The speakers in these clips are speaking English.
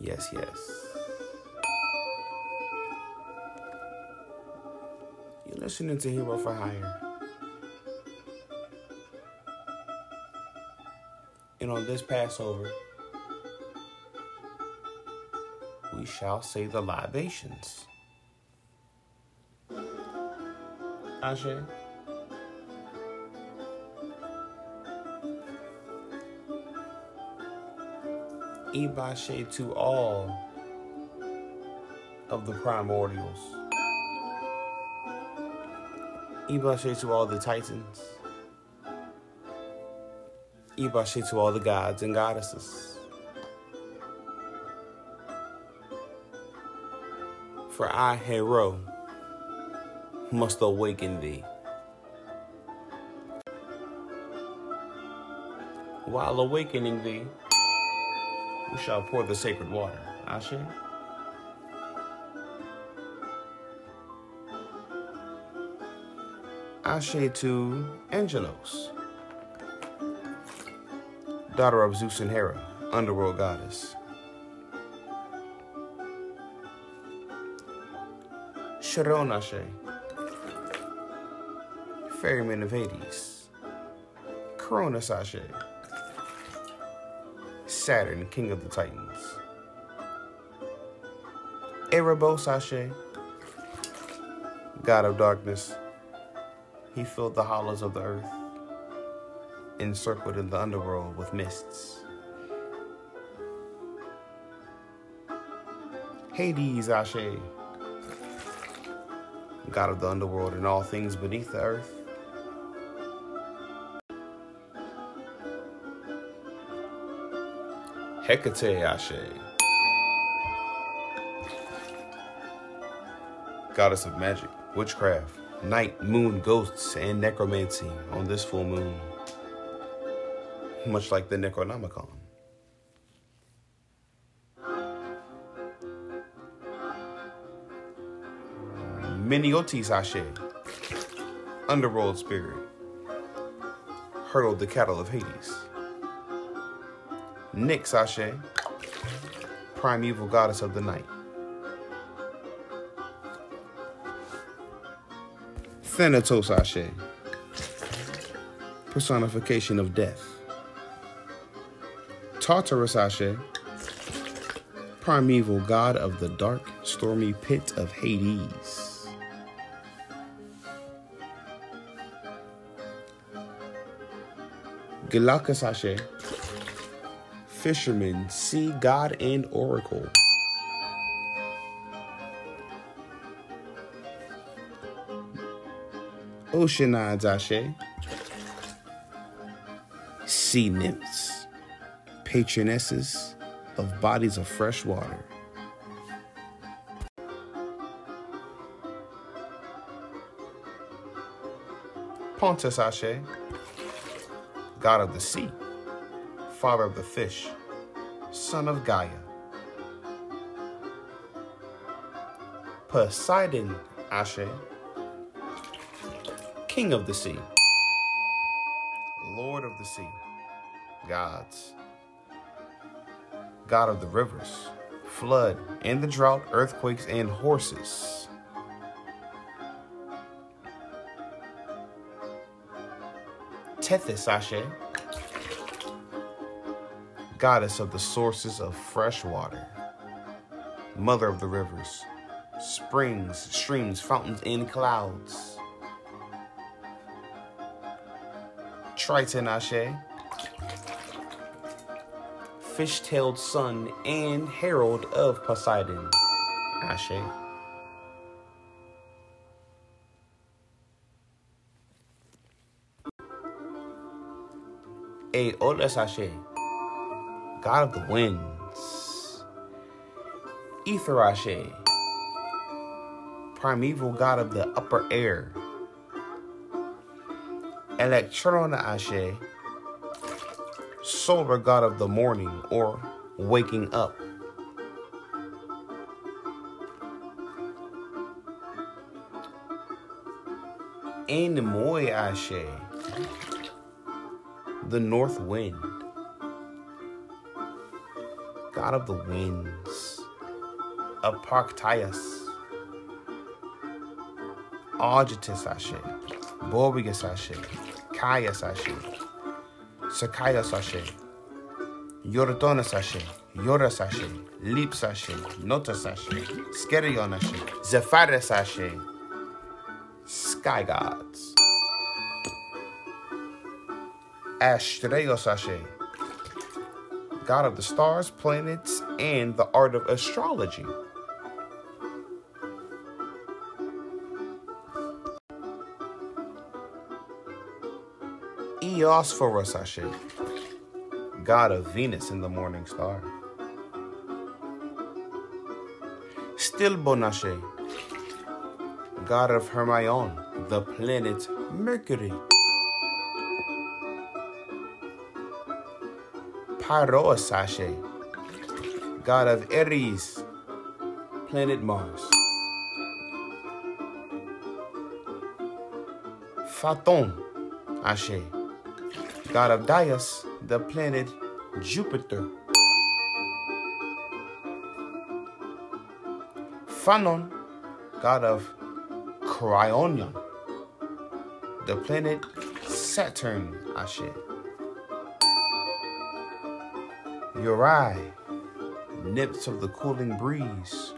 Yes, yes. You're listening to Hero for Hire. And on this Passover, we shall say the libations. Ashe. Ibashe to all of the primordials. Ibashe to all the titans. Ibashe to all the gods and goddesses. For I, Hero, must awaken thee. While awakening thee, we shall pour the sacred water. Ashe. Ashe to Angelos, daughter of Zeus and Hera, underworld goddess. Charon Ashe, ferryman of Hades. Cronus Ashe, Saturn, king of the Titans. Erebos Ashe, god of darkness. He filled the hollows of the earth, encircled in the underworld with mists. Hades Ashe, god of the underworld and all things beneath the earth. Hecate Ashe, goddess of magic, witchcraft, night, moon, ghosts, and necromancy on this full moon, much like the Necronomicon. Menoetes Ashe, underworld spirit, hurdled the cattle of Hades. Nyx Ashe, primeval goddess of the night. Thanatos Ashe, personification of death. Tartarus Ashe, primeval god of the dark, stormy pit of Hades. Glaucus Ashe, fisherman, sea god, and oracle. Oceanides Ashe, sea nymphs, patronesses of bodies of fresh water. Pontus Ashe, god of the sea, father of the fish, son of Gaia. Poseidon Ashe, king of the sea, lord of the sea, gods, god of the rivers, flood and the drought, earthquakes and horses. Tethys Ashe, goddess of the sources of fresh water, mother of the rivers, springs, streams, fountains, and clouds. Triton Ashe, fish tailed son and herald of Poseidon. Ashe. Aeolus Ashe, god of the winds. Aether Ashe, primeval god of the upper air. Electrona Ashe, solar god of the morning or waking up. Ashe, the north wind. God of the winds, of Aparctius, Argitus Ashe, Borbigus Ashe, Caius Ashe, Sakaius Ashe, Yordonis Ashe, Yoras Ashe, Leaps Ashe, Notus Ashe, Skiron Ashe, Zephyrus Ashe, Sky Gods, Astraeus Ashe, God of the stars, planets, and the art of astrology. Eosphoros Ashe, God of Venus and the morning star. Stilbon Ashe, God of Hermione, the planet Mercury. Pyros Ashe, God of Aries, planet Mars. Phaethon Ashe, God of Dias, the planet Jupiter. Phanon, God of Cryonion, the planet Saturn. Ashe. Uri, nymphs of the cooling breeze.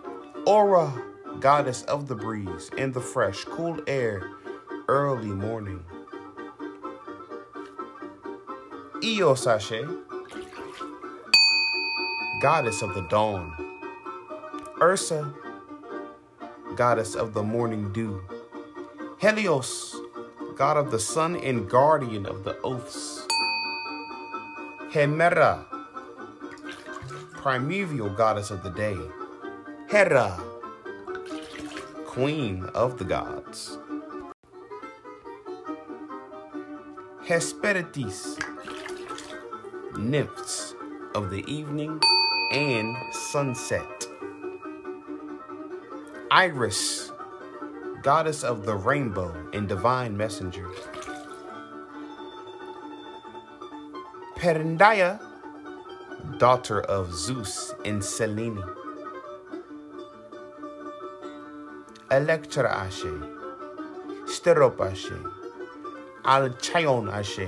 Aura, goddess of the breeze and the fresh, cool air, early morning. Eos Ashe, goddess of the dawn. Ursa, goddess of the morning dew. Helios, god of the sun and guardian of the oaths. Hemera, primeval goddess of the day. Hera, queen of the gods. Hesperides, nymphs of the evening and sunset. Iris, goddess of the rainbow and divine messenger. Perindaya, daughter of Zeus and Selene. Electra Ashe, Sterop Ashe, Alcyone Ashe,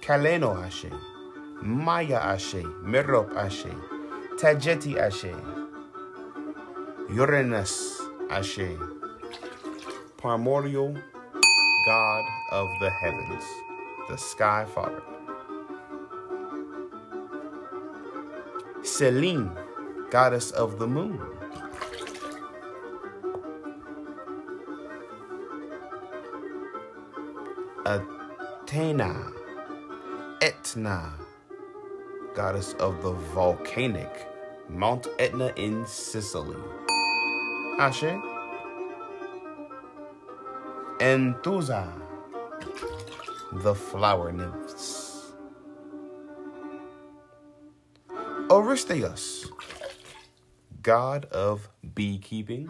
Kaleno Ashe, Maya Ashe, Merop Ashe, Taygete Ashe, Uranus Ashe, primordial god of the heavens, the sky father. Selene, goddess of the moon. Athena, Etna, goddess of the volcanic Mount Etna in Sicily. Ashe. Enthusa, the flower nymphs. Aristaeus, god of beekeeping,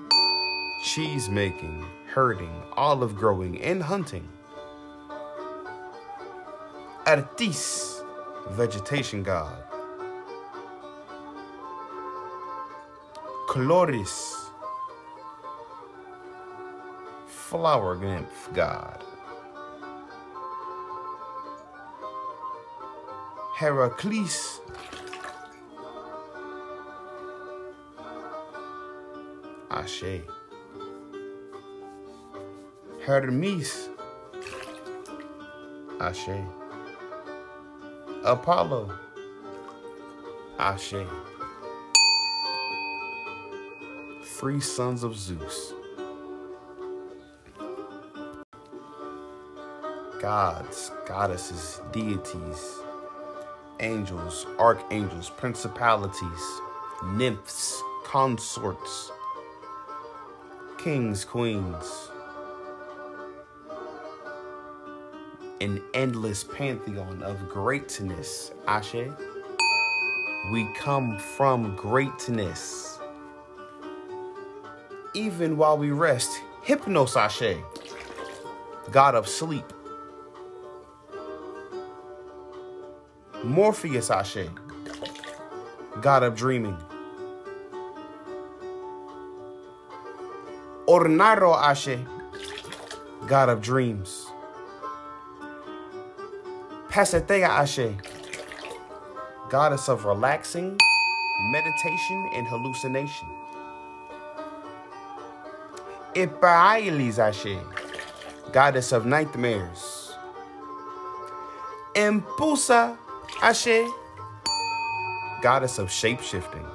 cheese making, herding, olive growing, and hunting. Artis, vegetation god. Chloris, flower nymph god. Heracles, Ashe. Hermes, Ashe. Apollo, Ashe. Three sons of Zeus. Gods, goddesses, deities, angels, archangels, principalities, nymphs, consorts, kings, queens, an endless pantheon of greatness, Ashe. We come from greatness. Even while we rest, Hypnos Ashe, God of sleep. Morpheus Ashe, God of dreaming. Ornaro Ashe, God of dreams. Pasithea Ashe, goddess of relaxing, meditation, and hallucination. Ipailis Ashe, goddess of nightmares. Impulsa Ashe, goddess of shapeshifting.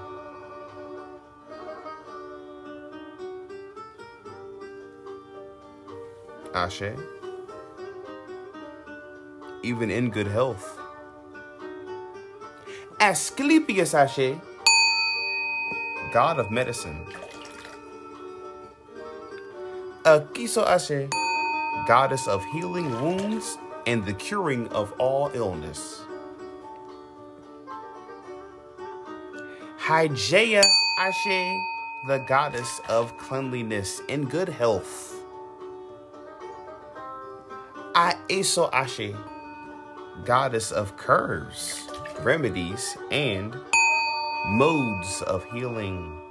Ashe, even in good health. Asclepius Ashe, god of medicine. Akiso Ashe, goddess of healing wounds and the curing of all illness. Hygeia Ashe, the goddess of cleanliness and good health. Aeso Ashe, goddess of curves, remedies, and modes of healing.